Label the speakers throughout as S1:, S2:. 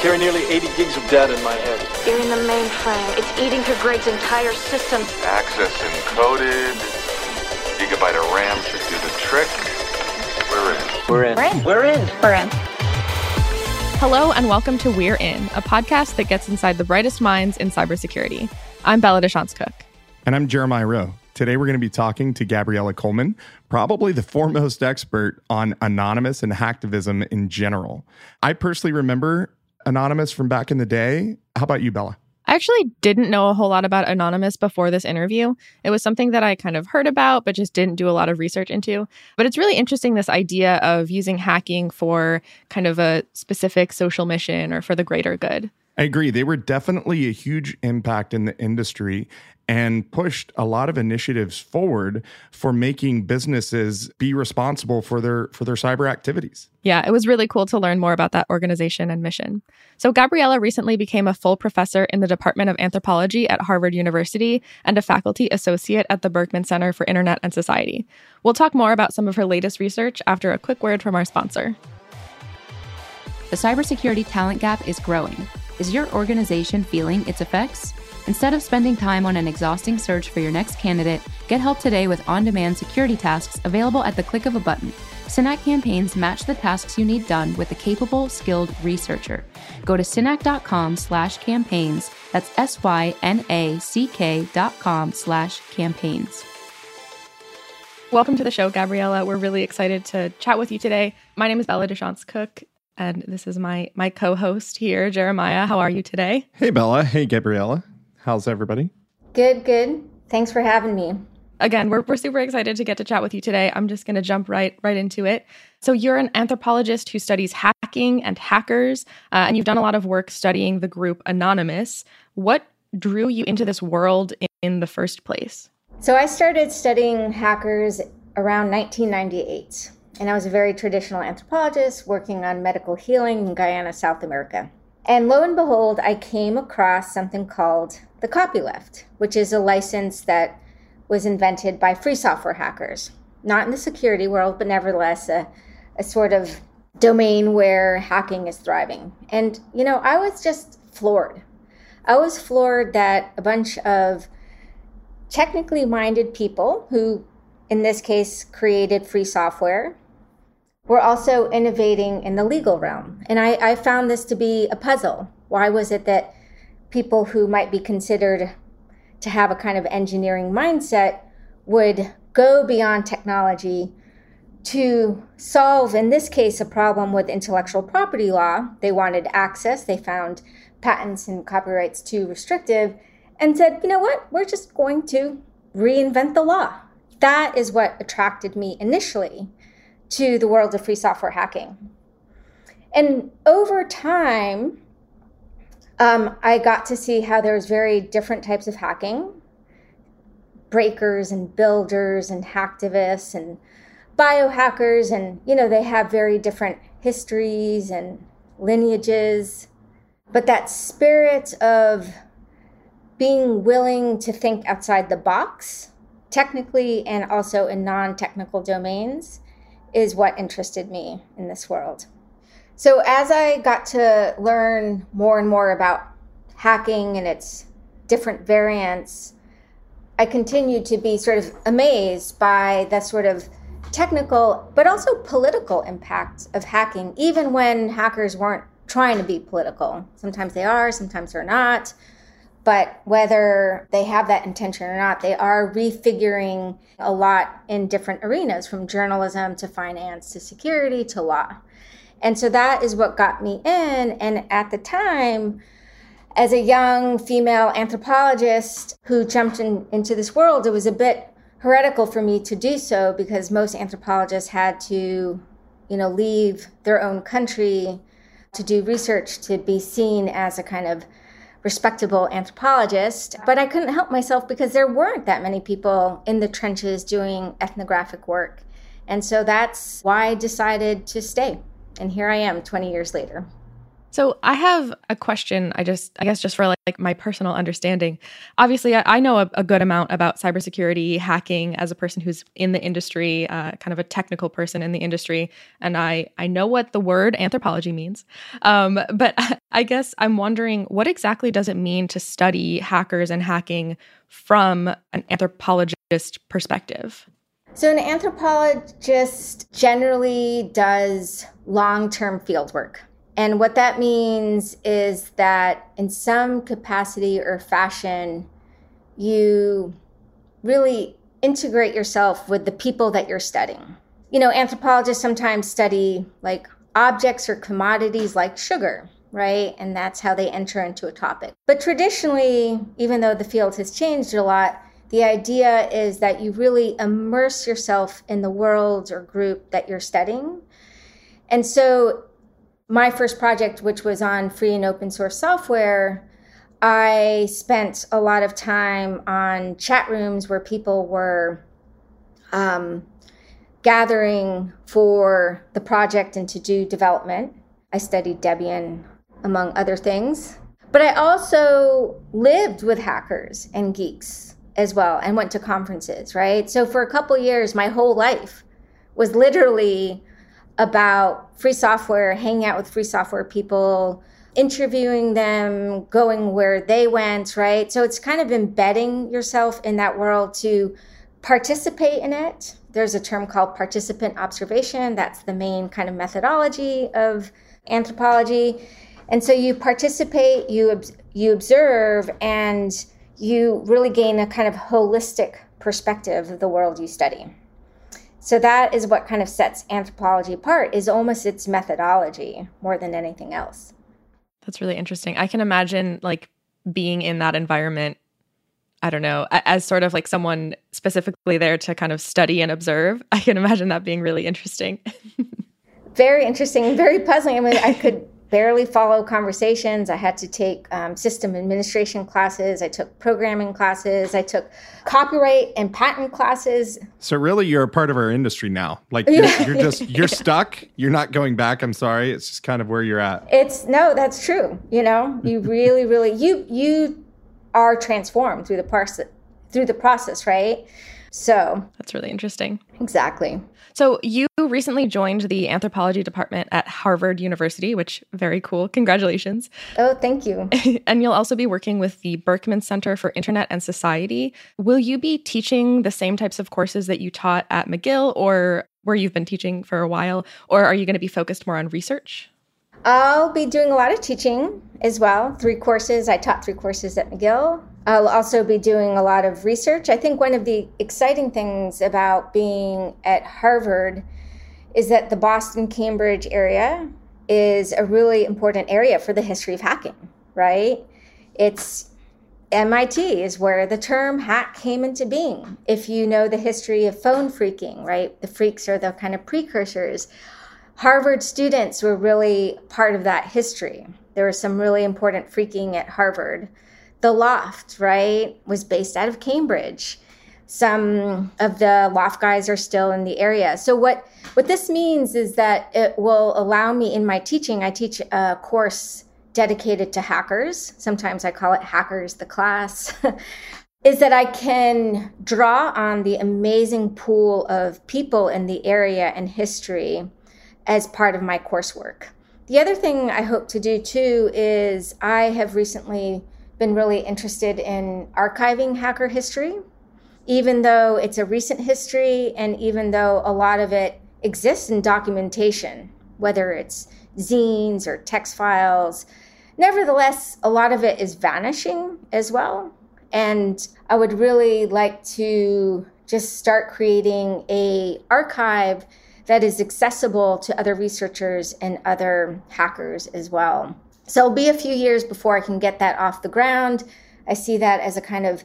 S1: carry nearly 80 gigs of data in my head.
S2: You're in the mainframe. It's eating through Greg's entire system.
S3: Access encoded. Gigabyte of RAM should do the trick. We're in.
S1: We're in.
S2: We're in.
S1: We're in.
S2: We're in.
S4: Hello, and welcome to We're In, a podcast that gets inside the brightest minds in cybersecurity. I'm Bella DeShantz Cook.
S5: And I'm Jeremiah Roe. Today we're going to be talking to Gabriella Coleman, probably the foremost expert on anonymous and hacktivism in general. I personally remember Anonymous from back in the day. How about you, Bella?
S4: I actually didn't know a whole lot about Anonymous before this interview. It was something that I kind of heard about, but just didn't do a lot of research into. But it's really interesting this idea of using hacking for kind of a specific social mission or for the greater good.
S5: I agree. They were definitely a huge impact in the industry and pushed a lot of initiatives forward for making businesses be responsible for their for their cyber activities.
S4: Yeah, it was really cool to learn more about that organization and mission. So Gabriella recently became a full professor in the Department of Anthropology at Harvard University and a faculty associate at the Berkman Center for Internet and Society. We'll talk more about some of her latest research after a quick word from our sponsor.
S6: The cybersecurity talent gap is growing. Is your organization feeling its effects? Instead of spending time on an exhausting search for your next candidate, get help today with on demand security tasks available at the click of a button. Synack campaigns match the tasks you need done with a capable, skilled researcher. Go to synack.com slash campaigns. That's S Y N A C K dot com slash campaigns.
S4: Welcome to the show, Gabriella. We're really excited to chat with you today. My name is Bella DeShantz Cook, and this is my my co-host here, Jeremiah. How are you today?
S5: Hey, Bella. Hey, Gabriella. How's everybody?
S7: Good, good. Thanks for having me.
S4: Again, we're, we're super excited to get to chat with you today. I'm just going to jump right right into it. So you're an anthropologist who studies hacking and hackers, uh, and you've done a lot of work studying the group Anonymous. What drew you into this world in, in the first place?
S7: So I started studying hackers around 1998, and I was a very traditional anthropologist working on medical healing in Guyana, South America. And lo and behold, I came across something called the copyleft, which is a license that was invented by free software hackers, not in the security world, but nevertheless a, a sort of domain where hacking is thriving. And, you know, I was just floored. I was floored that a bunch of technically minded people who, in this case, created free software were also innovating in the legal realm. And I, I found this to be a puzzle. Why was it that people who might be considered to have a kind of engineering mindset would go beyond technology to solve, in this case, a problem with intellectual property law. They wanted access, they found patents and copyrights too restrictive, and said, you know what, we're just going to reinvent the law. That is what attracted me initially to the world of free software hacking. And over time, um, I got to see how there's very different types of hacking breakers and builders and hacktivists and biohackers and you know they have very different histories and lineages but that spirit of being willing to think outside the box technically and also in non-technical domains is what interested me in this world so as I got to learn more and more about hacking and its different variants, I continued to be sort of amazed by the sort of technical but also political impact of hacking, even when hackers weren't trying to be political. Sometimes they are, sometimes they're not. But whether they have that intention or not, they are refiguring a lot in different arenas from journalism to finance to security to law. And so that is what got me in. And at the time, as a young female anthropologist who jumped in, into this world, it was a bit heretical for me to do so because most anthropologists had to, you know, leave their own country to do research to be seen as a kind of respectable anthropologist. But I couldn't help myself because there weren't that many people in the trenches doing ethnographic work. And so that's why I decided to stay. And here I am 20 years later.
S4: So I have a question. I just, I guess, just for like, like my personal understanding. Obviously, I, I know a, a, good amount about cybersecurity, hacking, as a person who's in the industry, uh, kind of a technical person in the industry, and I I know what the word anthropology means. Um, but I guess I'm wondering, what exactly does it mean to study hackers and hacking from an anthropologist perspective?
S7: So, an anthropologist generally does long term field work. And what that means is that in some capacity or fashion, you really integrate yourself with the people that you're studying. You know, anthropologists sometimes study like objects or commodities like sugar, right? And that's how they enter into a topic. But traditionally, even though the field has changed a lot, the idea is that you really immerse yourself in the world or group that you're studying. And so my first project, which was on free and open source software, I spent a lot of time on chat rooms where people were um, gathering for the project and to do development. I studied Debian, among other things. But I also lived with hackers and geeks as well and went to conferences, right? So for a couple years, my whole life was literally about free software, hanging out with free software people, interviewing them, going where they went, right? So it's kind of embedding yourself in that world to participate in it. There's a term called participant observation. That's the main kind of methodology of anthropology. And so you participate, you you observe and you really gain a kind of holistic perspective of the world you study. So that is what kind of sets anthropology apart is almost its methodology more than anything else.
S4: That's really interesting. I can imagine like being in that environment I don't know, as sort of like someone specifically there to kind of study and observe. I can imagine that being really interesting.
S7: very interesting, very puzzling. I mean, I could barely follow conversations. I had to take um, system administration classes. I took programming classes. I took copyright and patent classes.
S5: So really, you're a part of our industry now. Like you're, you're just you're stuck. You're not going back. I'm sorry. It's just kind of where you're at.
S7: It's no, that's true. You know, you really, really you you are transformed through the process through the process, right? So
S4: that's really interesting.
S7: Exactly.
S4: So you recently joined the anthropology department at Harvard University, which very cool. Congratulations.
S7: Oh, thank you.
S4: and you'll also be working with the Berkman Center for Internet and Society. Will you be teaching the same types of courses that you taught at McGill or where you've been teaching for a while, or are you going to be focused more on research?
S7: I'll be doing a lot of teaching as well. Three courses. I taught three courses at McGill. I'll also be doing a lot of research. I think one of the exciting things about being at Harvard is that the Boston Cambridge area is a really important area for the history of hacking, right? It's MIT is where the term hack came into being. If you know the history of phone phreaking, right? The phreaks are the kind of precursors. Harvard students were really part of that history. There was some really important phreaking at Harvard. The L0pht, right, was based out of Cambridge. Some of the L0pht guys are still in the area. So what what this means is that it will allow me in my teaching. I teach a course dedicated to hackers. Sometimes I call it Hackers the Class. is that I can draw on the amazing pool of people in the area and history as part of my coursework. The other thing I hope to do too is I have recently been really interested in archiving hacker history, even though it's a recent history and even though a lot of it exists in documentation, whether it's zines or text files. Nevertheless, a lot of it is vanishing as well. And I would really like to just start creating a archive that is accessible to other researchers and other hackers as well. So it'll be a few years before I can get that off the ground. I see that as a kind of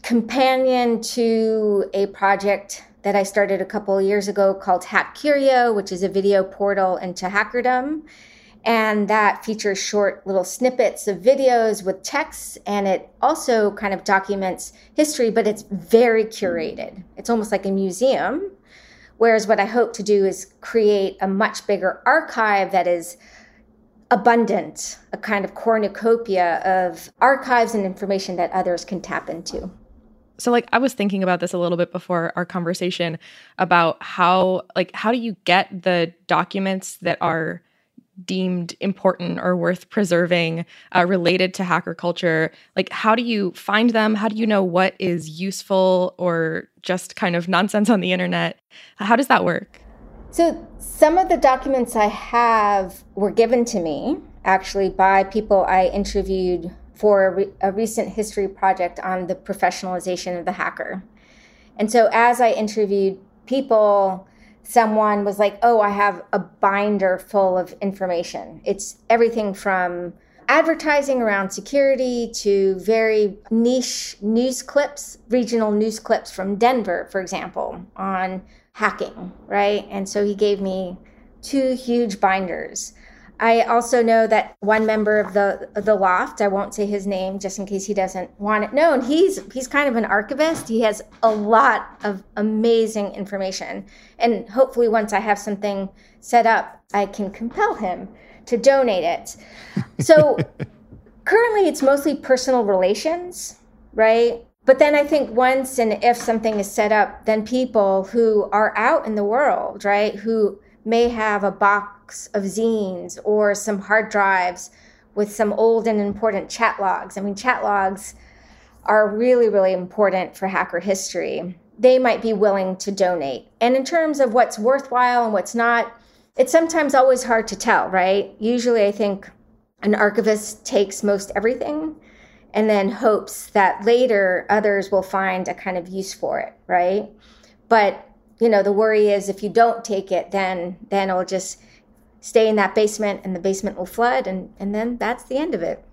S7: companion to a project that I started a couple years ago called Hack Curio, which is a video portal into hackerdom. And that features short little snippets of videos with text, and it also kind of documents history, but it's very curated. It's almost like a museum Whereas what I hope to do is create a much bigger archive that is abundant, a kind of cornucopia of archives and information that others can tap into.
S4: So like I was thinking about this a little bit before our conversation about how like how do you get the documents that are deemed important or worth preserving uh, related to hacker culture? Like how do you find them? How do you know what is useful or just kind of nonsense on the internet? How does that work
S7: so some of the documents i have were given to me actually by people i interviewed for a, re- a recent history project on the professionalization of the hacker and so as i interviewed people someone was like, Oh, I have a binder full of information. It's everything from advertising around security to very niche news clips, regional news clips from Denver, for example, on hacking, right? And so he gave me two huge binders. I also know that one member of the the L0pht, I won't say his name just in case he doesn't want it known. He's he's kind of an archivist. He has a lot of amazing information. And hopefully once I have something set up, I can compel him to donate it. So currently it's mostly personal relations, right? But then I think once and if something is set up, then people who are out in the world, right, who may have a box of zines or some hard drives with some old and important chat logs. I mean, chat logs are really, really important for hacker history. They might be willing to donate. And in terms of what's worthwhile and what's not, it's sometimes always hard to tell, right? Usually, I think an archivist takes most everything and then hopes that later others will find a kind of use for it, right? But you know the worry is if you don't take it then then it'll just stay in that basement and the basement will flood and and then that's the end of it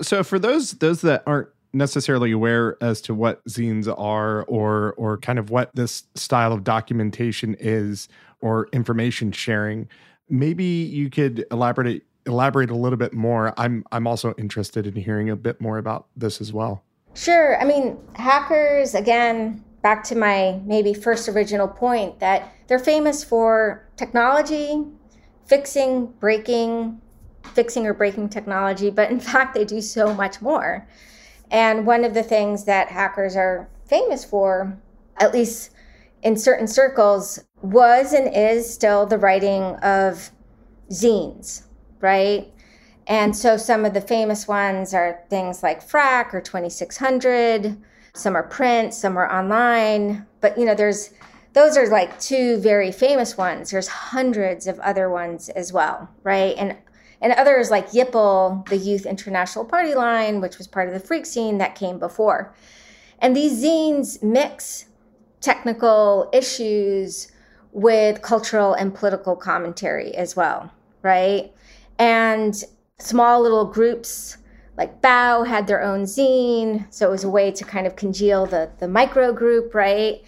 S5: so for those those that aren't necessarily aware as to what zines are or or kind of what this style of documentation is or information sharing maybe you could elaborate elaborate a little bit more i'm i'm also interested in hearing a bit more about this as well.
S7: Sure. I mean hackers again back to my maybe first original point that they're famous for technology, fixing, breaking, fixing or breaking technology, but in fact, they do so much more. And one of the things that hackers are famous for, at least in certain circles, was and is still the writing of zines, right? And so some of the famous ones are things like Phrack or 2600 some are print, some are online, but you know, there's those are like two very famous ones. There's hundreds of other ones as well, right? And and others like YIPL, the Youth International Party Line, which was part of the phreak scene that came before. And these zines mix technical issues with cultural and political commentary as well, right? And small little groups like Bao had their own zine, so it was a way to kind of congeal the the micro group, right?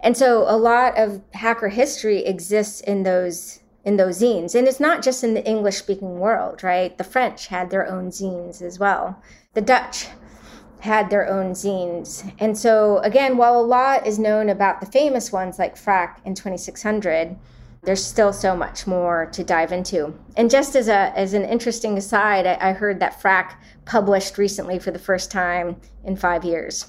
S7: And so a lot of hacker history exists in those in those zines, and it's not just in the English speaking world, right? The French had their own zines as well. The Dutch had their own zines. And so again, while a lot is known about the famous ones like Phrack in 2600, there's still so much more to dive into. And just as a as an interesting aside, I, I heard that Phrack published recently for the first time in five years.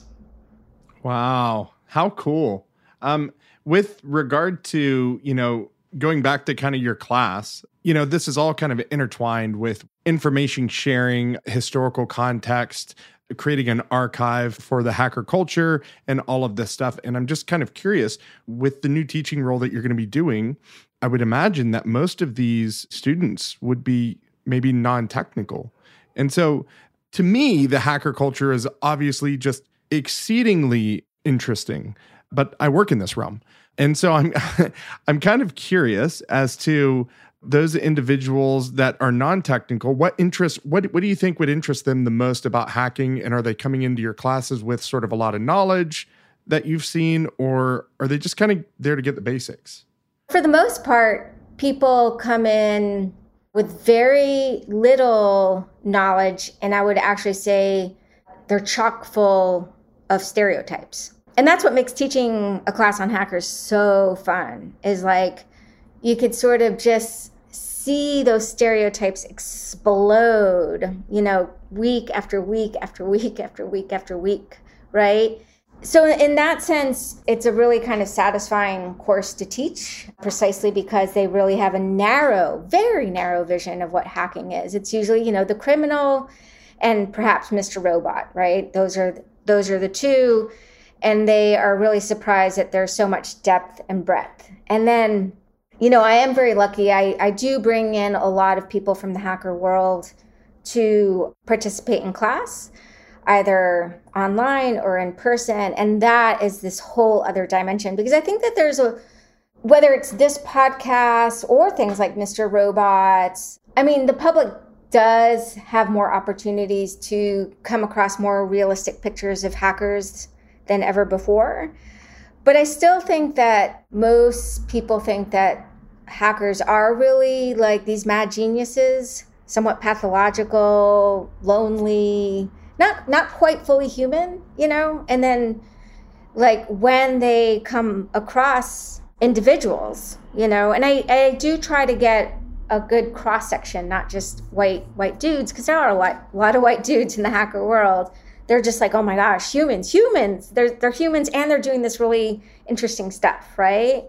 S5: Wow, how cool! Um, with regard to you know going back to kind of your class, you know this is all kind of intertwined with information sharing, historical context, creating an archive for the hacker culture and all of this stuff. And I'm just kind of curious with the new teaching role that you're going to be doing, I would imagine that most of these students would be maybe non technical. And so to me, the hacker culture is obviously just exceedingly interesting, but I work in this realm. And so I'm I'm kind of curious as to those individuals that are non-technical what interest what what do you think would interest them the most about hacking? And are they coming into your classes with sort of a lot of knowledge that you've seen or are they just kind of there to get the basics?
S7: For the most part people come in with very little knowledge and i would actually say they're chock full of stereotypes. And that's what makes teaching a class on hackers so fun is like you could sort of just see those stereotypes explode, you know, week after week after week after week after week, right? So, in that sense, it's a really kind of satisfying course to teach precisely because they really have a narrow, very narrow vision of what hacking is. It's usually, you know, the criminal and perhaps Mr. Robot, right? Those are those are the two and they are really surprised that there's so much depth and breadth. And then, you know, I am very lucky. I, I do bring in a lot of people from the hacker world to participate in class either online or in person. And that is this whole other dimension because I think that there's a, whether it's this podcast or things like Mr. Robots, I mean, the public does have more opportunities to come across more realistic pictures of hackers than ever before. But I still think that most people think that hackers are really like these mad geniuses, somewhat pathological, lonely, not not quite fully human, you know? And then like when they come across individuals, you know, and I, I do try to get a good cross section, not just white white dudes, because there are a lot, a lot of white dudes in the hacker world. They're just like, oh my gosh, humans, humans. They're they're humans, and they're doing this really interesting stuff, right?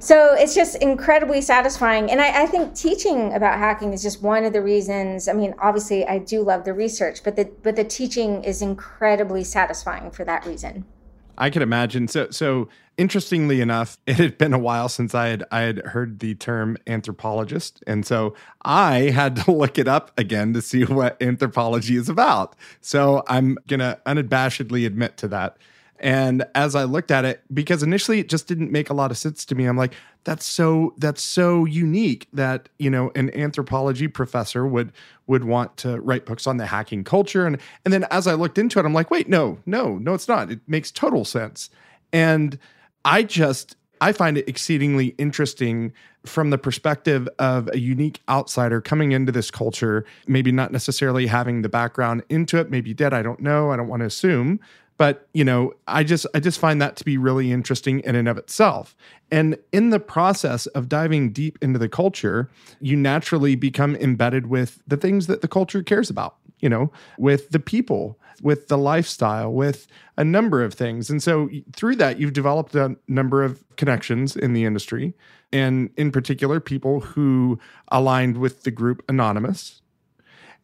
S7: So it's just incredibly satisfying. And I, I, think teaching about hacking is just one of the reasons. I mean, obviously I do love the research, but the but the teaching is incredibly satisfying for that reason.
S5: I can imagine. So so interestingly enough, it had been a while since I had I had heard the term anthropologist. And so I had to look it up again to see what anthropology is about. So I'm gonna unabashedly admit to that. And as I looked at it, because initially it just didn't make a lot of sense to me, I'm like, that's so that's so unique that you know an anthropology professor would would want to write books on the hacking culture. And and then as I looked into it, I'm like, wait, no, no, no, it's not. It makes total sense. And I just I find it exceedingly interesting from the perspective of a unique outsider coming into this culture, maybe not necessarily having the background into it, maybe dead, I don't know, I don't want to assume, but you know i just i just find that to be really interesting in and of itself. And in the process of diving deep into the culture you naturally become embedded with the things that the culture cares about you know with the people with the lifestyle with a number of things. And so through that you've developed a number of connections in the industry and in particular people who aligned with the group anonymous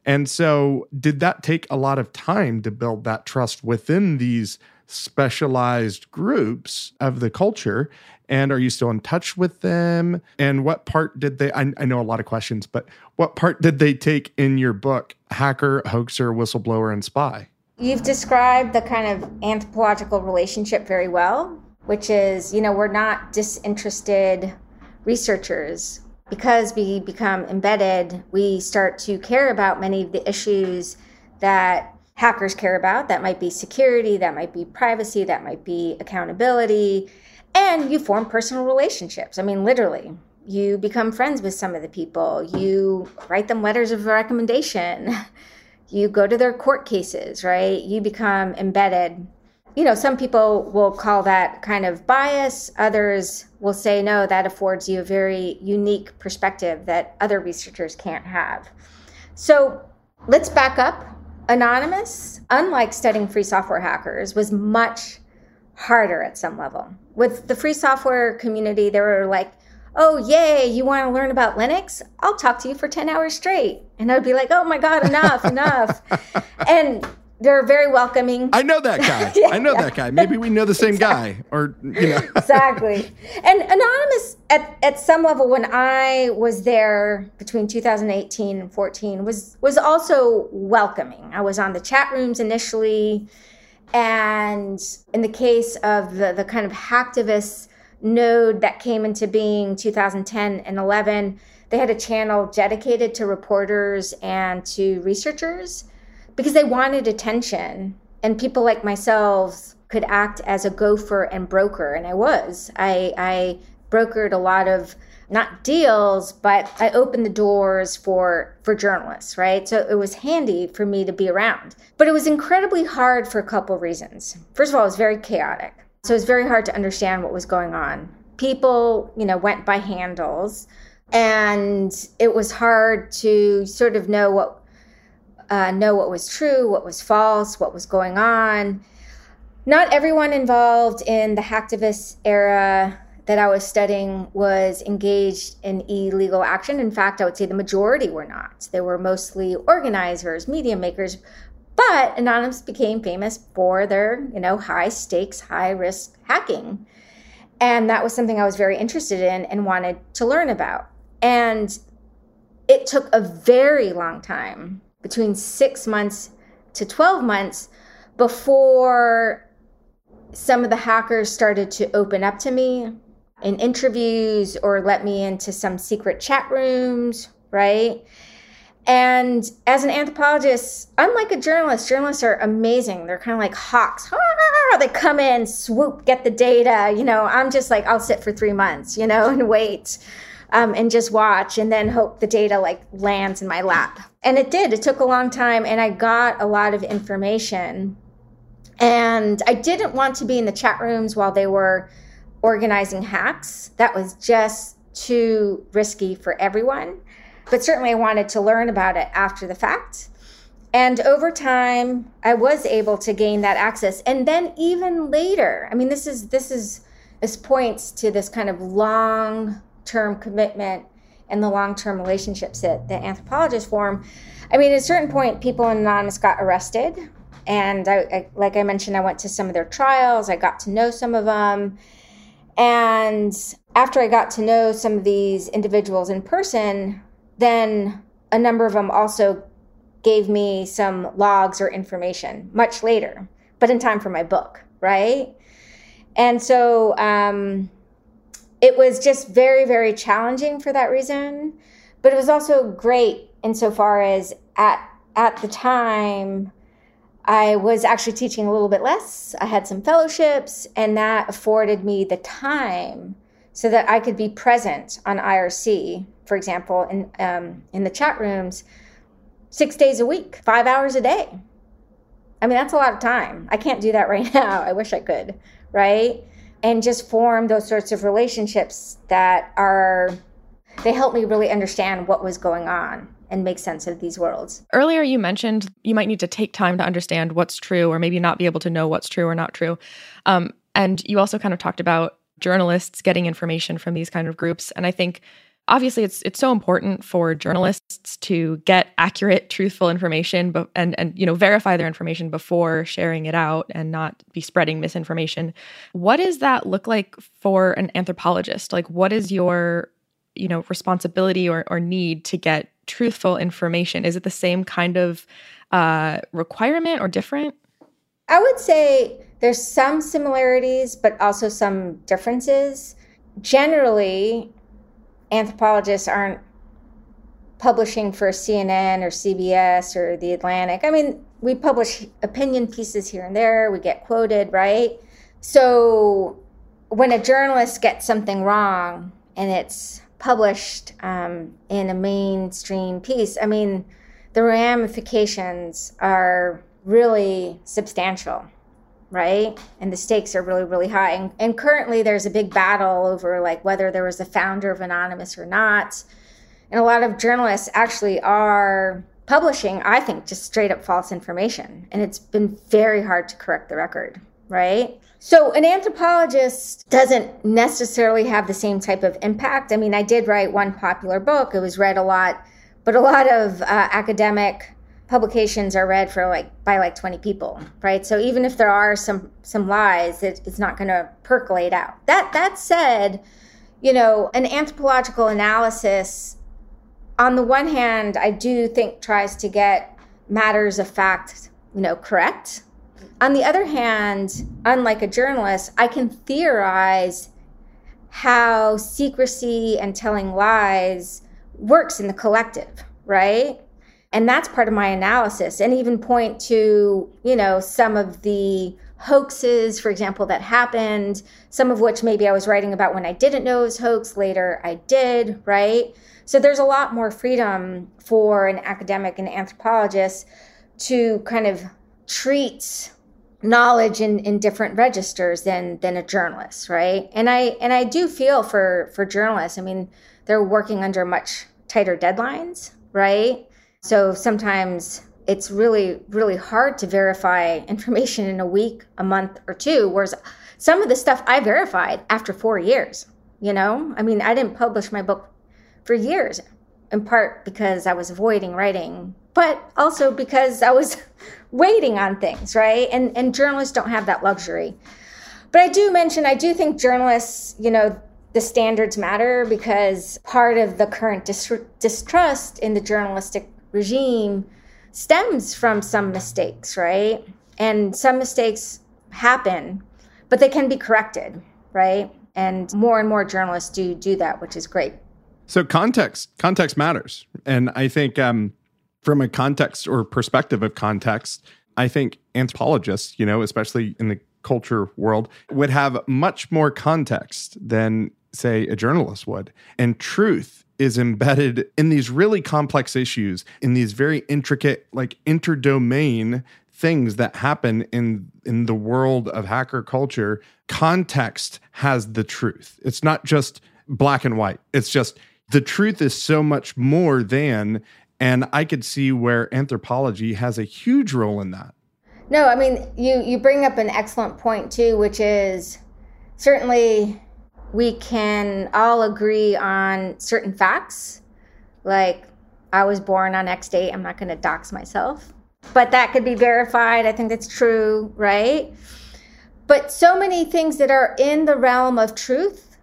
S5: and so, did that take a lot of time to build that trust within these specialized groups of the culture? And are you still in touch with them? And what part did they? I, I know a lot of questions, but what part did they take in your book, Hacker, Hoaxer, Whistleblower, and Spy?
S7: You've described the kind of anthropological relationship very well, which is, you know, we're not disinterested researchers because we become embedded, we start to care about many of the issues that hackers care about. That might be security, that might be privacy, that might be accountability. And you form personal relationships. I mean, literally, you become friends with some of the people, you write them letters of recommendation, you go to their court cases, right? You become embedded you know, some people will call that kind of bias. Others will say, no, that affords you a very unique perspective that other researchers can't have. So let's back up. Anonymous, unlike studying free software hackers, was much harder at some level. With the free software community, they were like, oh, yay, you want to learn about Linux? I'll talk to you for 10 hours straight. And I'd be like, oh my God, enough, enough. And they're very welcoming.
S5: I know that guy. yeah, I know yeah. that guy. Maybe we know the same exactly. guy, or you know.
S7: exactly. And anonymous at at some level, when I was there between 2018 and 14, was was also welcoming. I was on the chat rooms initially, and in the case of the the kind of hacktivist node that came into being 2010 and 11, they had a channel dedicated to reporters and to researchers because they wanted attention and people like myself could act as a gopher and broker and i was. I i brokered a lot of not deals but i opened the doors for for journalists right? So it was handy for me to be around. But it was incredibly hard for a couple reasons. First of all it was very chaotic. So it was very hard to understand what was going on. People you know went by handles and it was hard to sort of know what uh, know what was true, what was false, what was going on. Not everyone involved in the hacktivist era that I was studying was engaged in illegal action. In fact, I would say the majority were not. They were mostly organizers, media makers, but Anonymous became famous for their, you know, high stakes, high risk hacking. And that was something I was very interested in and wanted to learn about. And it took a very long time, between six months to 12 months, before some of the hackers started to open up to me in interviews or let me into some secret chat rooms, right? And as an anthropologist, unlike a journalist, journalists are amazing. They're kind of like hawks. They come in, swoop, get the data. You know, I'm just like, I'll sit for three months, you know, and wait um, and just watch and then hope the data like lands in my lap. And it did. It took a long time and I got a lot of information. And I didn't want to be in the chat rooms while they were organizing hacks. That was just too risky for everyone. But certainly I wanted to learn about it after the fact. And over time, I was able to gain that access. And then even later, I mean, this is this is this points to this kind of long term commitment and the long term relationships that the anthropologists form. I mean, at a certain point, people in Anonymous got arrested. And I, I, like I mentioned, I went to some of their trials. I got to know some of them. And after I got to know some of these individuals in person, then a number of them also gave me some logs or information much later, but in time for my book, right? And so um, it was just very, very challenging for that reason. But it was also great insofar as at at the time I was actually teaching a little bit less. I had some fellowships, and that afforded me the time so that I could be present on IRC, for example, in um, in the chat rooms, six days a week, five hours a day. I mean, that's a lot of time. I can't do that right now. I wish I could, right? And just form those sorts of relationships that are they help me really understand what was going on and make sense of these worlds.
S4: Earlier, you mentioned you might need to take time to understand what's true, or maybe not be able to know what's true or not true. Um, and you also kind of talked about journalists getting information from these kind of groups. And I think obviously it's it's so important for journalists to get accurate truthful information but and and you know verify their information before sharing it out and not be spreading misinformation. What does that look like for an anthropologist? Like what is your you know responsibility or, or need to get truthful information? Is it the same kind of uh, requirement or different?
S7: I would say there's some similarities but also some differences. Generally anthropologists aren't publishing for CNN or CBS or The Atlantic. I mean, we publish opinion pieces here and there, we get quoted, right? So when a journalist gets something wrong and it's published um, in a mainstream piece, I mean, the ramifications are really substantial right? And the stakes are really, really high. And, and, currently, there's a big battle over like whether there was a founder of Anonymous or not. And a lot of journalists actually are publishing, I think, just straight up false information. And it's been very hard to correct the record, right? So, an anthropologist doesn't necessarily have the same type of impact. I mean, I did write one popular book, it was read a lot, but a lot of uh, academic publications are read for like by like 20 people right? So even if there are some some lies it, it's not going to percolate out. That that said you know an anthropological analysis on the one hand i do think tries to get matters of fact you know correct. On the other hand unlike a journalist i can theorize how secrecy and telling lies works in the collective right and that's part of my analysis and even point to you know some of the hoaxes for example that happened some of which maybe i was writing about when i didn't know it was hoax later i did right so there's a lot more freedom for an academic and anthropologist to kind of treat knowledge in, in different registers than than a journalist right and i and i do feel for for journalists i mean they're working under much tighter deadlines, right? So sometimes it's really, really hard to verify information in a week, a month, or two. Whereas some of the stuff I verified after four years, you know? I mean, I didn't publish my book for years, in part because I was avoiding writing, but also because I was waiting on things, right? And, and journalists don't have that luxury. But I do mention, I do think journalists, you know, the standards matter because part of the current distrust in the journalistic regime stems from some mistakes, right? And some mistakes happen, but they can be corrected, right? And more and more journalists do do that, which is great.
S5: So context, context matters, and I think um, from a context or perspective of context, I think anthropologists, you know, especially in the culture world, would have much more context than say, a journalist would. And truth is embedded in these really complex issues, in these very intricate, like interdomain things that happen in in the world of hacker culture. Context has the truth. It's not just black and white. It's just the truth is so much more than and I could see where anthropology has a huge role in that.
S7: No, I mean you you bring up an excellent point too, which is certainly we can all agree on certain facts, like I was born on X date. I'm not going to dox myself, but that could be verified. I think that's true, right? But so many things that are in the realm of truth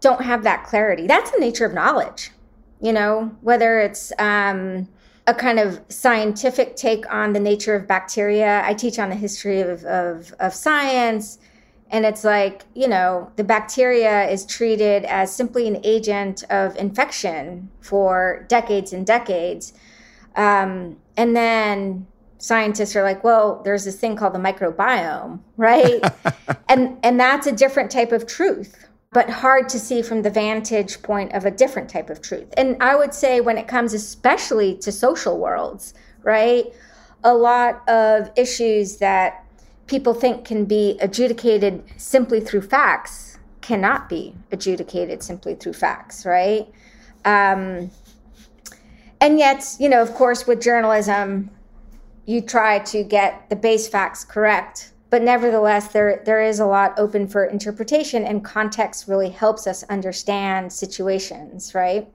S7: don't have that clarity. That's the nature of knowledge, you know, whether it's um, a kind of scientific take on the nature of bacteria. I teach on the history of, of, of science and it's like, you know, the bacteria is treated as simply an agent of infection for decades and decades. Um, and then scientists are like, well, there's this thing called the microbiome, right? and and that's a different type of truth, but hard to see from the vantage point of a different type of truth. And I would say when it comes especially to social worlds, right? A lot of issues that people think can be adjudicated simply through facts cannot be adjudicated simply through facts, right? Um, and yet, you know, of course, with journalism, you try to get the base facts correct, but nevertheless, there there is a lot open for interpretation, and context really helps us understand situations, right?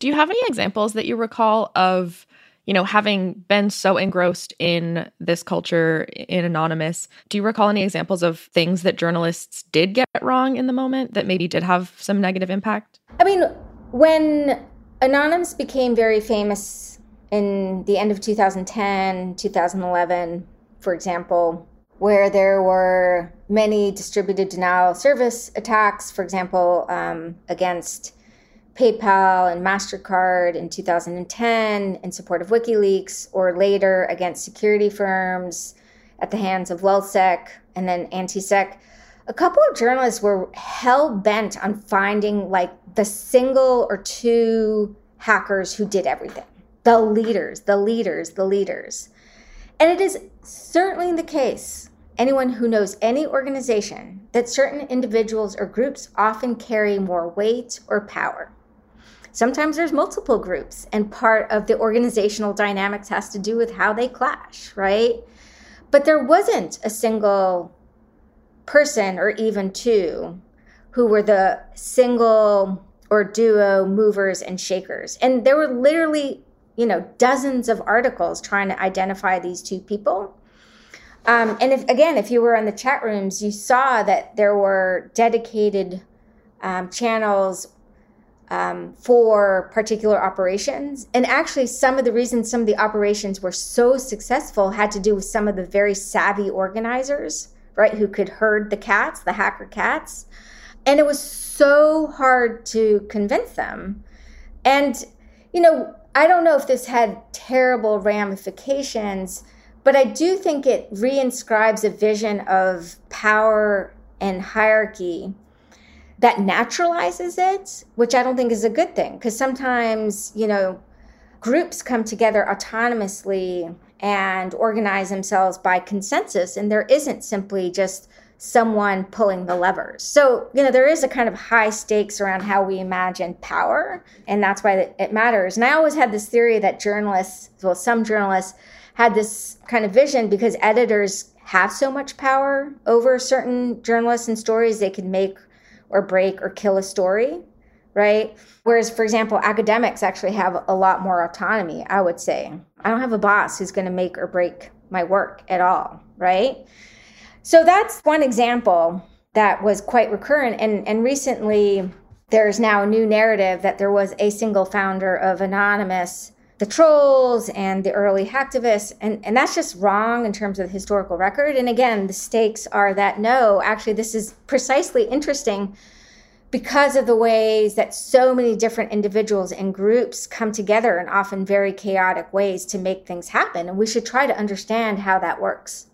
S4: Do you have any examples that you recall of you know, having been so engrossed in this culture in Anonymous, do you recall any examples of things that journalists did get wrong in the moment that maybe did have some negative impact?
S7: I mean, when Anonymous became very famous in the end of 2010, 2011, for example, where there were many distributed denial of service attacks, for example, um, against PayPal and MasterCard in 2010 in support of WikiLeaks, or later against security firms at the hands of LulzSec and then AntiSec. A couple of journalists were hell bent on finding like the single or two hackers who did everything. The leaders, the leaders, the leaders. And it is certainly the case, anyone who knows any organization, that certain individuals or groups often carry more weight or power. Sometimes there's multiple groups, and part of the organizational dynamics has to do with how they clash, right? But there wasn't a single person or even two who were the single or duo movers and shakers. And there were literally, you know, dozens of articles trying to identify these two people. Um, and if again, if you were in the chat rooms, you saw that there were dedicated um, channels um, for particular operations. And actually, some of the reasons some of the operations were so successful had to do with some of the very savvy organizers, right, who could herd the cats, the hacker cats. And it was so hard to convince them. And, you know, I don't know if this had terrible ramifications, but I do think it reinscribes a vision of power and hierarchy that naturalizes it, which I don't think is a good thing because sometimes, you know, groups come together autonomously and organize themselves by consensus, and there isn't simply just someone pulling the levers. So, you know, there is a kind of high stakes around how we imagine power, and that's why it matters. And I always had this theory that journalists, well, some journalists had this kind of vision because editors have so much power over certain journalists and stories, they can make or break or kill a story, right? Whereas, for example, academics actually have a lot more autonomy, I would say. I don't have a boss who's going to make or break my work at all, right? So that's one example that was quite recurrent. And, and recently, there's now a new narrative that there was a single founder of Anonymous, the trolls and the early hacktivists. And, and that's just wrong in terms of the historical record. And again, the stakes are that no, actually, this is precisely interesting because of the ways that so many different individuals and groups come together in often very chaotic ways to make things happen. And we should try to understand how that works.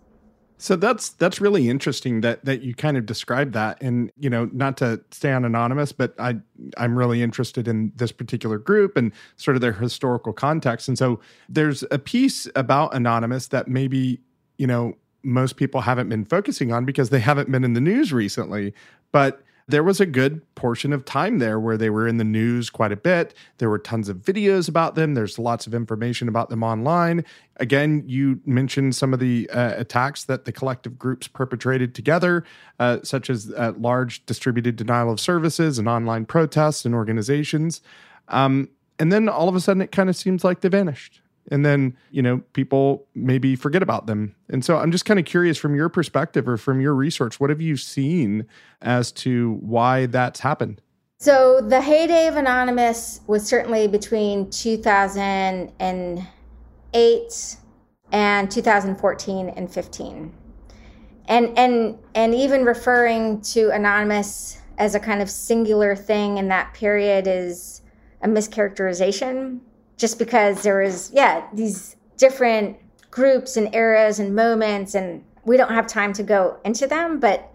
S5: So that's that's really interesting that that you kind of described that, and you know, not to stay on anonymous, but I I'm really interested in this particular group and sort of their historical context. And so there's a piece about anonymous that maybe you know most people haven't been focusing on because they haven't been in the news recently, but there was a good portion of time there where they were in the news quite a bit. There were tons of videos about them. There's lots of information about them online. Again, you mentioned some of the uh, attacks that the collective groups perpetrated together, uh, such as uh, large distributed denial of services and online protests and organizations. Um, and then all of a sudden, it kind of seems like they vanished and then you know people maybe forget about them. And so i'm just kind of curious from your perspective or from your research what have you seen as to why that's happened?
S7: So the heyday of anonymous was certainly between 2008 and 2014 and 15 and and and even referring to anonymous as a kind of singular thing in that period is a mischaracterization just because there is, yeah, these different groups and eras and moments, and we don't have time to go into them, but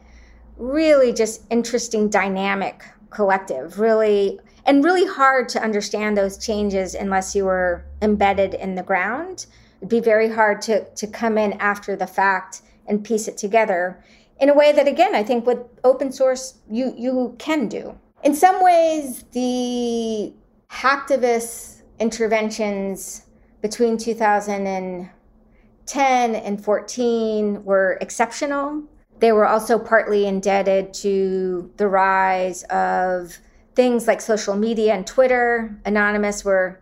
S7: really just interesting dynamic collective, really, and really hard to understand those changes unless you were embedded in the ground. It'd be very hard to, to come in after the fact and piece it together in a way that, again, I think with open source, you, you can do. In some ways, the hacktivists interventions between 2010 and 14 were exceptional. They were also partly indebted to the rise of things like social media and Twitter. Anonymous were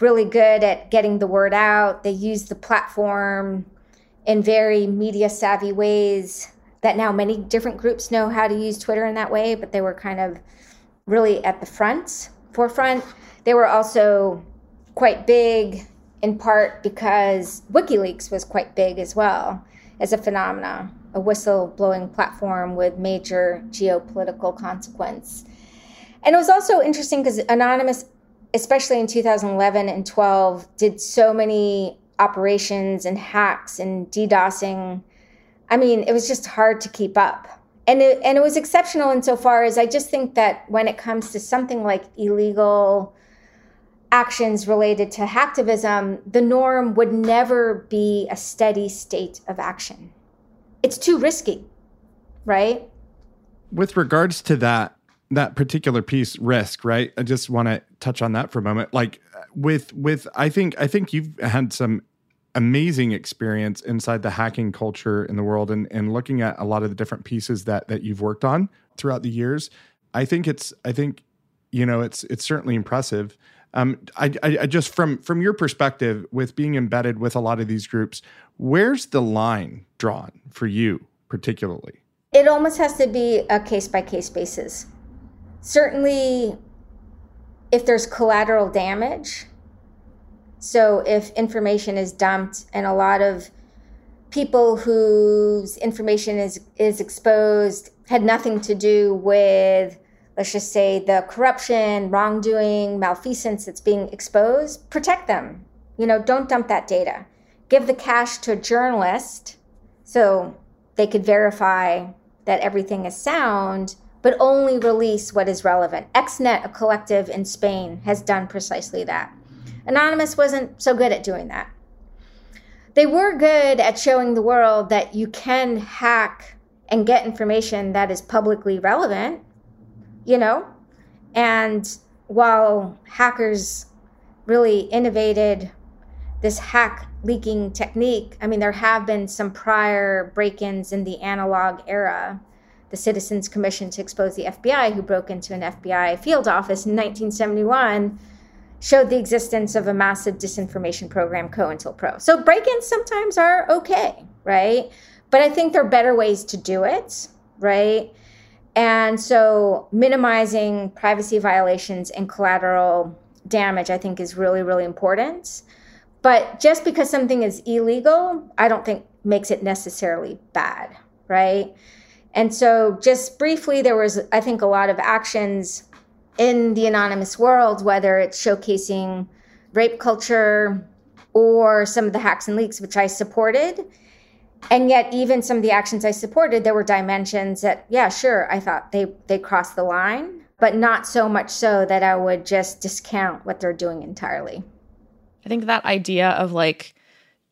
S7: really good at getting the word out. They used the platform in very media savvy ways that now many different groups know how to use Twitter in that way, but they were kind of really at the front, forefront. They were also quite big in part because WikiLeaks was quite big as well as a phenomena, a whistleblowing platform with major geopolitical consequence. And it was also interesting because Anonymous, especially in 2011 and 12, did so many operations and hacks and DDoSing. I mean, it was just hard to keep up. And it, and it was exceptional insofar as I just think that when it comes to something like illegal actions related to hacktivism, the norm would never be a steady state of action. It's too risky, right?
S5: With regards to that that particular piece risk, right? I just want to touch on that for a moment. Like with with I think I think you've had some amazing experience inside the hacking culture in the world and and looking at a lot of the different pieces that that you've worked on throughout the years. I think it's I think you know it's it's certainly impressive um, I, I, just from from your perspective, with being embedded with a lot of these groups, where's the line drawn for you particularly?
S7: It almost has to be a case by case basis. Certainly, if there's collateral damage, so if information is dumped and a lot of people whose information is is exposed had nothing to do with let's just say the corruption, wrongdoing, malfeasance that's being exposed, protect them. You know, don't dump that data. Give the cache to a journalist so they could verify that everything is sound, but only release what is relevant. XNet, a collective in Spain, has done precisely that. Anonymous wasn't so good at doing that. They were good at showing the world that you can hack and get information that is publicly relevant, you know? And while hackers really innovated this hack leaking technique, I mean, there have been some prior break ins in the analog era. The Citizens Commission to Expose the FBI, who broke into an FBI field office in 1971, showed the existence of a massive disinformation program, COINTELPRO. So break ins sometimes are okay, right? But I think there are better ways to do it, right? And so minimizing privacy violations and collateral damage, I think, is really, really important. But just because something is illegal, I don't think makes it necessarily bad, right? And so, just briefly, there was, I think, a lot of actions in the anonymous world, whether it's showcasing rape culture or some of the hacks and leaks, which I supported. And yet, even some of the actions I supported, there were dimensions that, yeah, sure, I thought they, they crossed the line, but not so much so that I would just discount what they're doing entirely.
S4: I think that idea of like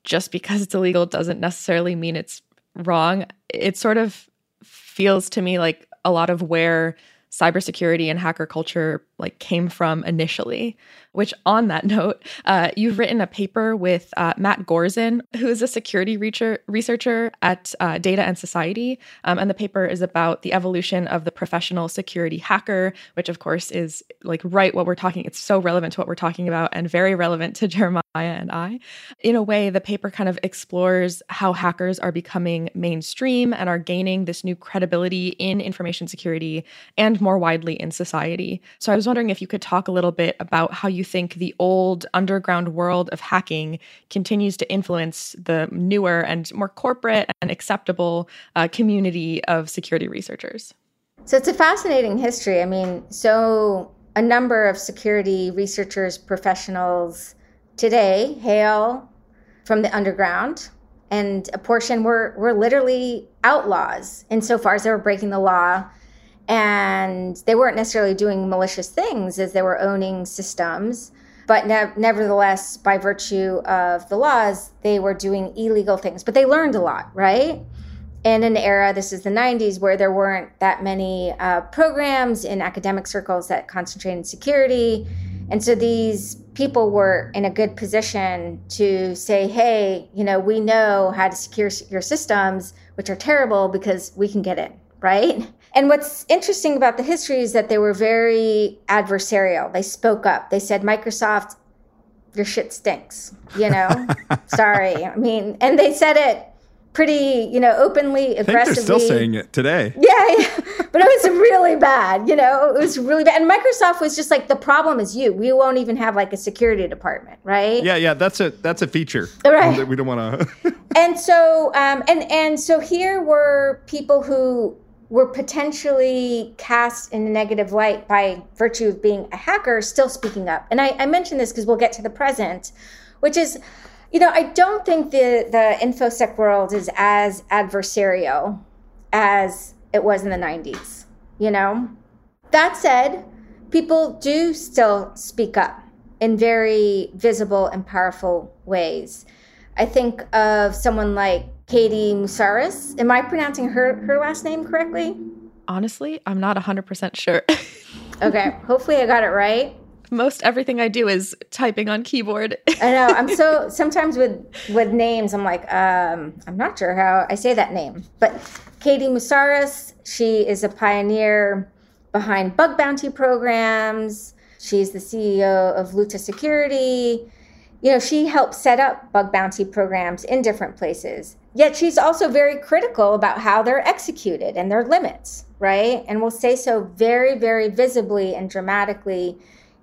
S4: just because it's illegal doesn't necessarily mean it's wrong. It sort of feels to me like a lot of where cybersecurity and hacker culture like came from initially. Which, on that note, uh, you've written a paper with uh, Matt Goerzen, who is a security researcher at uh, Data and Society, um, and the paper is about the evolution of the professional security hacker, which, of course, is like right what we're talking. It's so relevant to what we're talking about, and very relevant to Jeremiah and I. In a way, the paper kind of explores how hackers are becoming mainstream and are gaining this new credibility in information security and more widely in society. So I was wondering if you could talk a little bit about how you think the old underground world of hacking continues to influence the newer and more corporate and acceptable uh, community of security researchers.
S7: So it's a fascinating history. I mean, so a number of security researchers, professionals today hail from the underground and a portion were, were literally outlaws insofar as they were breaking the law and they weren't necessarily doing malicious things as they were owning systems but ne- nevertheless by virtue of the laws they were doing illegal things. But they learned a lot right? In an era this is the 90s where there weren't that many uh, programs in academic circles that concentrated in security. And so these people were in a good position to say hey you know we know how to secure your systems which are terrible because we can get in right and what's interesting about the history is that they were very adversarial. They spoke up. They said, Microsoft, your shit stinks, you know? Sorry. I mean, and they said it pretty, you know, openly, aggressively.
S5: they're still saying it today.
S7: Yeah, yeah, but it was really bad, you know, it was really bad. And Microsoft was just like, the problem is you. We won't even have like a security department, right?
S5: Yeah, yeah, that's a that's a feature.
S7: Right.
S5: We don't want to.
S7: and so, um, and and so here were people who were potentially cast in a negative light by virtue of being a hacker still speaking up. And I, I mention this because we'll get to the present, which is, you know, I don't think the, the InfoSec world is as adversarial as it was in the 90s, you know? That said, people do still speak up in very visible and powerful ways. I think of someone like Katie Moussouris. Am I pronouncing her her last name correctly?
S4: Honestly, I'm not 100% sure.
S7: okay, hopefully I got it right.
S4: Most everything I do is typing on keyboard.
S7: I know. I'm so sometimes with with names, I'm like, um, I'm not sure how I say that name. But Katie Moussouris, she is a pioneer behind bug bounty programs. She's the CEO of Luta Security. You know, she helped set up bug bounty programs in different places. Yet she's also very critical about how they're executed and their limits, right? And will say so very, very visibly and dramatically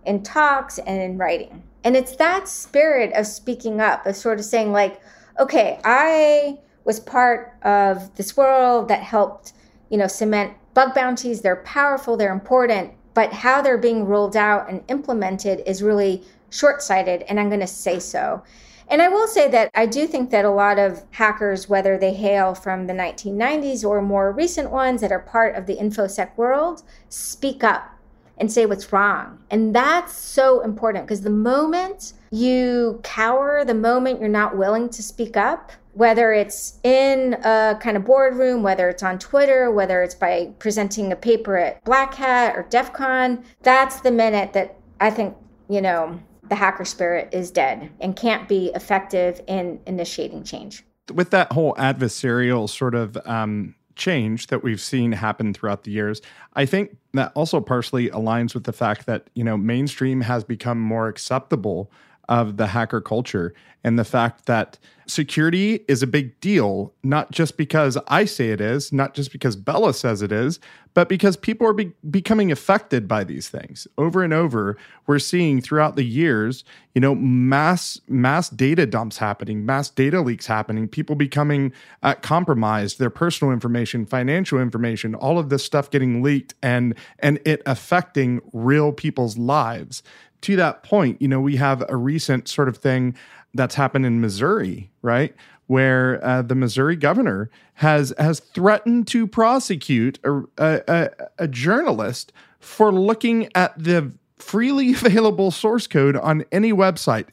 S7: in talks and in writing. And it's that spirit of speaking up, of sort of saying, like, okay, I was part of this world that helped, you know, cement bug bounties. They're powerful, they're important, but how they're being rolled out and implemented is really short sighted. And I'm going to say so. And I will say that I do think that a lot of hackers, whether they hail from the 1990s or more recent ones that are part of the InfoSec world, speak up and say what's wrong. And that's so important because the moment you cower, the moment you're not willing to speak up, whether it's in a kind of boardroom, whether it's on Twitter, whether it's by presenting a paper at Black Hat or DEF CON, that's the minute that I think, you know, the hacker spirit is dead and can't be effective in initiating change.
S5: With that whole adversarial sort of um, change that we've seen happen throughout the years, I think that also partially aligns with the fact that, you know, mainstream has become more acceptable of the hacker culture and the fact that security is a big deal, not just because I say it is, not just because Bella says it is, but because people are be- becoming affected by these things over and over. We're seeing throughout the years, you know, mass mass data dumps happening, mass data leaks happening, people becoming uh, compromised, their personal information, financial information, all of this stuff getting leaked, and and it affecting real people's lives to that point, you know, we have a recent sort of thing that's happened in Missouri, right? Where uh, the Missouri governor has has threatened to prosecute a, a, a journalist for looking at the freely available source code on any website.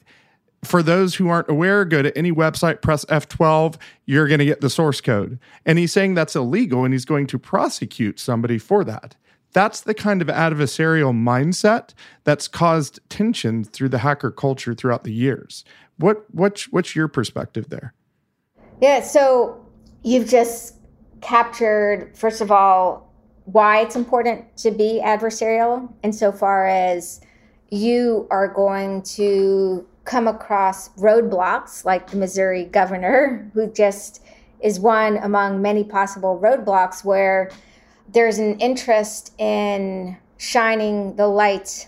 S5: For those who aren't aware, go to any website, press F12, you're going to get the source code. And he's saying that's illegal and he's going to prosecute somebody for that. That's the kind of adversarial mindset that's caused tension through the hacker culture throughout the years. What what's what's your perspective there?
S7: Yeah, so you've just captured first of all why it's important to be adversarial insofar as you are going to come across roadblocks like the Missouri governor who just is one among many possible roadblocks where there's an interest in shining the light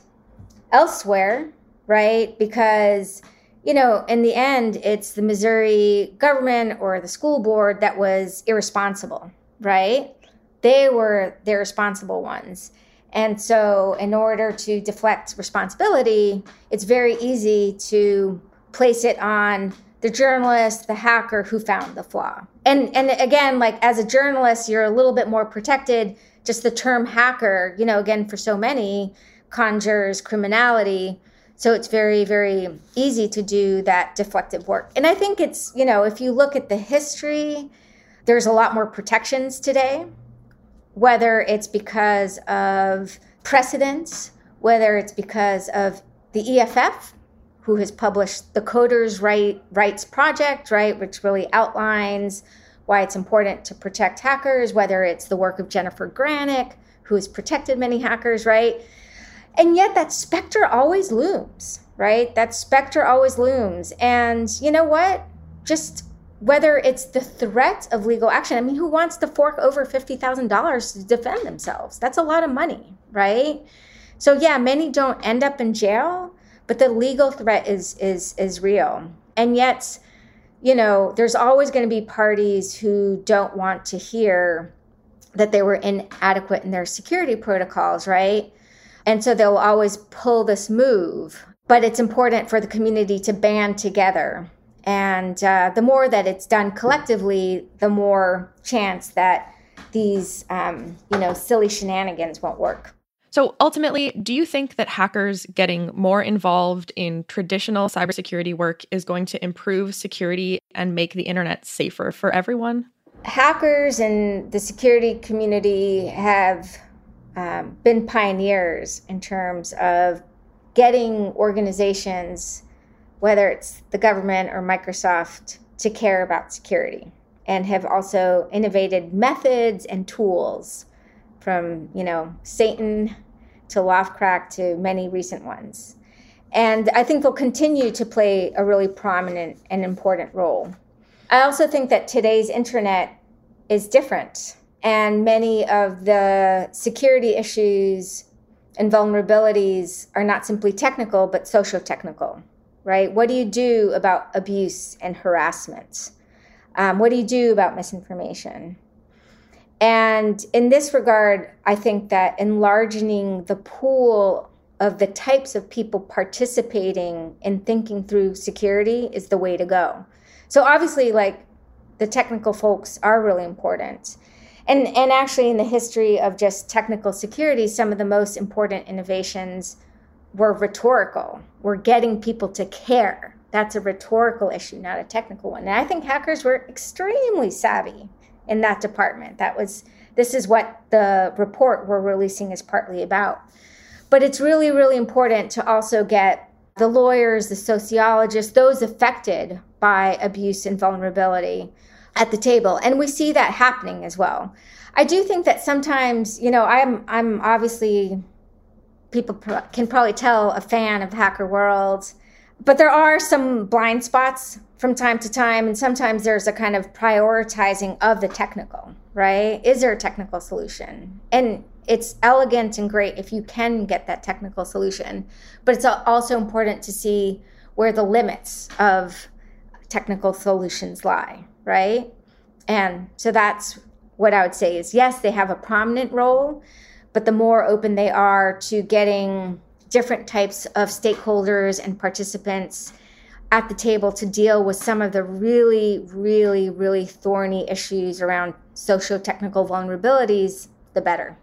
S7: elsewhere, right? Because, you know, in the end, it's the Missouri government or the school board that was irresponsible, right? They were the responsible ones. And so, in order to deflect responsibility, it's very easy to place it on the journalist, the hacker who found the flaw. And and again, like as a journalist, you're a little bit more protected. Just the term hacker, you know, again for so many conjures criminality. So it's very, very easy to do that deflective work. And I think it's, you know, if you look at the history, there's a lot more protections today, whether it's because of precedents, whether it's because of the EFF, who has published the Coders right, Rights Project, right, which really outlines why it's important to protect hackers, whether it's the work of Jennifer Granick, who has protected many hackers, right? And yet that specter always looms, right? That specter always looms. And you know what? Just whether it's the threat of legal action. I mean, who wants to fork over $50,000 to defend themselves? That's a lot of money, right? So yeah, many don't end up in jail, but the legal threat is is is real. And yet you know there's always going to be parties who don't want to hear that they were inadequate in their security protocols right? And so they'll always pull this move. But it's important for the community to band together. And uh, the more that it's done collectively the more chance that these um, you know silly shenanigans won't work
S4: so ultimately, do you think that hackers getting more involved in traditional cybersecurity work is going to improve security and make the internet safer for everyone?
S7: Hackers and the security community have um, been pioneers in terms of getting organizations, whether it's the government or Microsoft, to care about security and have also innovated methods and tools from, you know, Satan to L0phtCrack to many recent ones. And I think they'll continue to play a really prominent and important role. I also think that today's internet is different, and many of the security issues and vulnerabilities are not simply technical, but socio technical, right? What do you do about abuse and harassment? Um, what do you do about misinformation? And in this regard, I think that enlarging the pool of the types of people participating in thinking through security is the way to go. So obviously, like the technical folks are really important. And, and actually, in the history of just technical security, some of the most important innovations were rhetorical. We're getting people to care, That's a rhetorical issue, not a technical one. And I think hackers were extremely savvy in that department. That was this is what the report we're releasing is partly about. But it's really, really important to also get the lawyers, the sociologists, those affected by abuse and vulnerability at the table. And we see that happening as well. I do think that sometimes, you know, I'm I'm obviously people can probably tell a fan of Hacker World, but there are some blind spots from time to time and sometimes there's a kind of prioritizing of the technical, right? Is there a technical solution? And it's elegant and great if you can get that technical solution, but it's also important to see where the limits of technical solutions lie, right? And so that's what I would say is yes, they have a prominent role, but the more open they are to getting different types of stakeholders and participants at the table to deal with some of the really, really, really thorny issues around socio technical vulnerabilities, the better.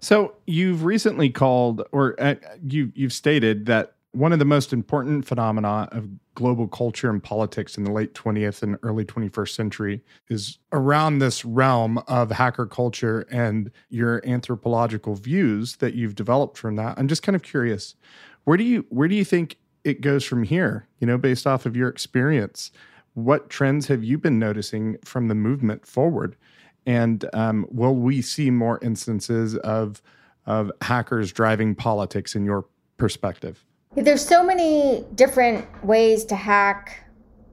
S5: So you've recently called, or uh, you you've stated that one of the most important phenomena of global culture and politics in the late 20th and early 21st century is around this realm of hacker culture and your anthropological views that you've developed from that. I'm just kind of curious, where do you where do you think it goes from here? You know, based off of your experience, what trends have you been noticing from the movement forward? And um, will we see more instances of of hackers driving politics in your perspective?
S7: There's so many different ways to hack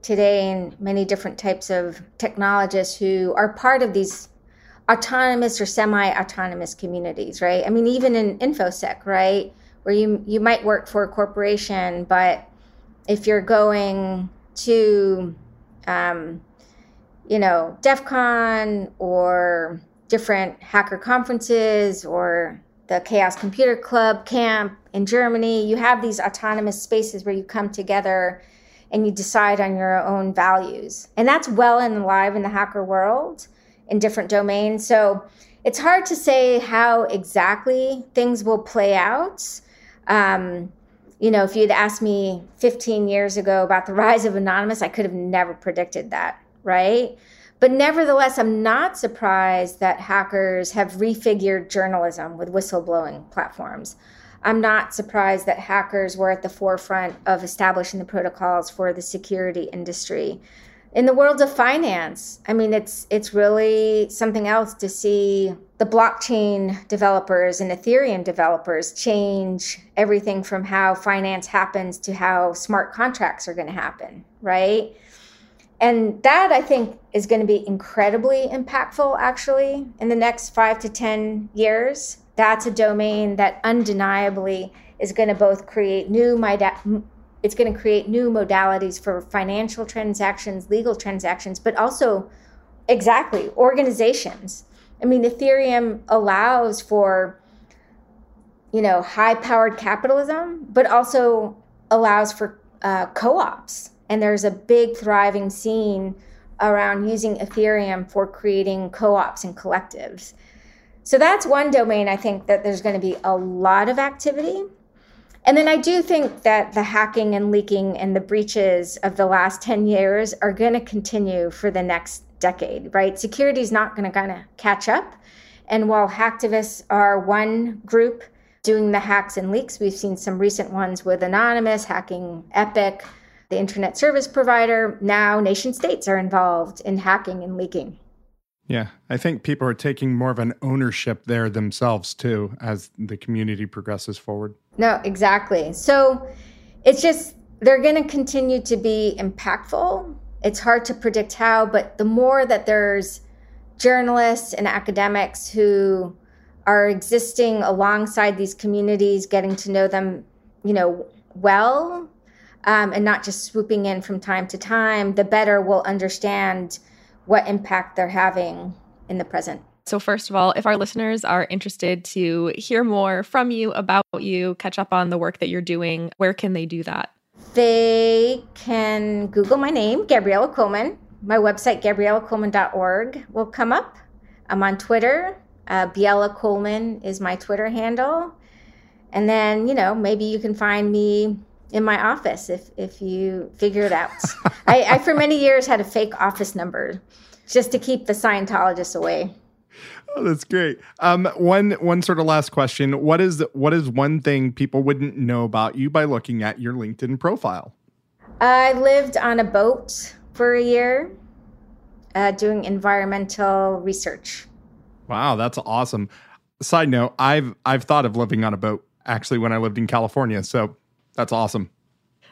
S7: today, and many different types of technologists who are part of these autonomous or semi-autonomous communities, right? I mean, even in infosec, right, where you you might work for a corporation, but if you're going to, um, you know, DEF CON or different hacker conferences or the Chaos Computer Club camp in Germany. You have these autonomous spaces where you come together and you decide on your own values. And that's well and alive in the hacker world in different domains. So it's hard to say how exactly things will play out. Um, you know, if you'd asked me 15 years ago about the rise of Anonymous, I could have never predicted that, right? But nevertheless, I'm not surprised that hackers have refigured journalism with whistleblowing platforms. I'm not surprised that hackers were at the forefront of establishing the protocols for the security industry. In the world of finance, I mean it's it's really something else to see the blockchain developers and Ethereum developers change everything from how finance happens to how smart contracts are going to happen, right? And that I think is going to be incredibly impactful actually in the next five to 10 years. That's a domain that undeniably is going to both create new it's going to create new modalities for financial transactions, legal transactions, but also exactly organizations. I mean, Ethereum allows for you know high powered capitalism, but also allows for uh, co-ops and there's a big thriving scene around using Ethereum for creating co ops and collectives. So that's one domain I think that there's going to be a lot of activity. And then I do think that the hacking and leaking and the breaches of the last 10 years are going to continue for the next decade, right? Security is not going to kind of catch up. And while hacktivists are one group doing the hacks and leaks, we've seen some recent ones with Anonymous hacking Epik, the internet service provider. Now, nation states are involved in hacking and leaking.
S5: Yeah, I think people are taking more of an ownership there themselves too as the community progresses forward.
S7: No, exactly. So it's just they're going to continue to be impactful. It's hard to predict how, but the more that there's journalists and academics who are existing alongside these communities, getting to know them, you know, well, um, and not just swooping in from time to time, the better we'll understand what impact they're having in the present.
S4: So, first of all, if our listeners are interested to hear more from you, about you, catch up on the work that you're doing, where can they do that?
S7: They can Google my name, Gabriella Coleman. My website, gabriellacoleman.org, will come up. I'm on Twitter. Uh, Biella Coleman is my Twitter handle. And then, you know, maybe you can find me in my office if if you figure it out. I, I for many years had a fake office number just to keep the Scientologists away.
S5: Oh, that's great. Um, one one sort of last question: What is what is one thing people wouldn't know about you by looking at your LinkedIn profile?
S7: I lived on a boat for a year, uh, doing environmental research.
S5: Wow, that's awesome. Side note: I've I've thought of living on a boat actually when I lived in California, so that's awesome.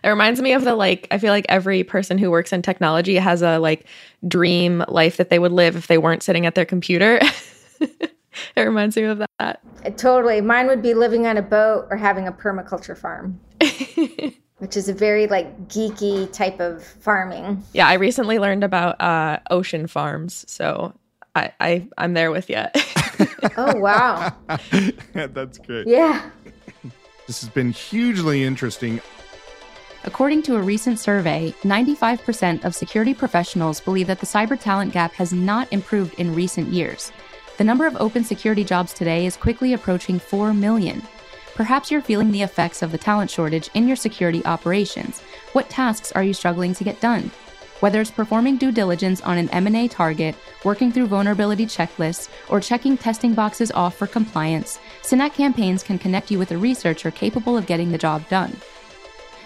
S4: It reminds me of the like I feel like every person who works in technology has a like dream life that they would live if they weren't sitting at their computer. it reminds me of that.
S7: Uh, totally. Mine would be living on a boat or having a permaculture farm. which is a very like geeky type of farming.
S4: Yeah, I recently learned about uh, ocean farms, so I, I I'm there with you.
S7: oh wow,
S5: that's great.
S7: Yeah,
S5: this has been hugely interesting.
S6: According to a recent survey, 95% of security professionals believe that the cyber talent gap has not improved in recent years. The number of open security jobs today is quickly approaching 4 million. Perhaps you're feeling the effects of the talent shortage in your security operations. What tasks are you struggling to get done? Whether it's performing due diligence on an M&A target, working through vulnerability checklists, or checking testing boxes off for compliance, Synack Campaigns can connect you with a researcher capable of getting the job done.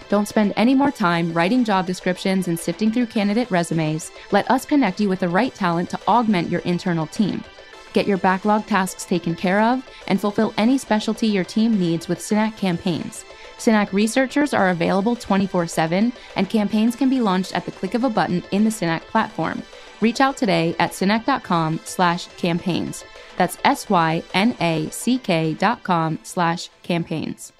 S6: Don't spend any more time writing job descriptions and sifting through candidate resumes. Let us connect you with the right talent to augment your internal team. Get your backlog tasks taken care of and fulfill any specialty your team needs with Synack campaigns. Synack researchers are available 24 7, and campaigns can be launched at the click of a button in the Synack platform. Reach out today at synack.com slash campaigns. That's S Y N A C K dot com slash campaigns.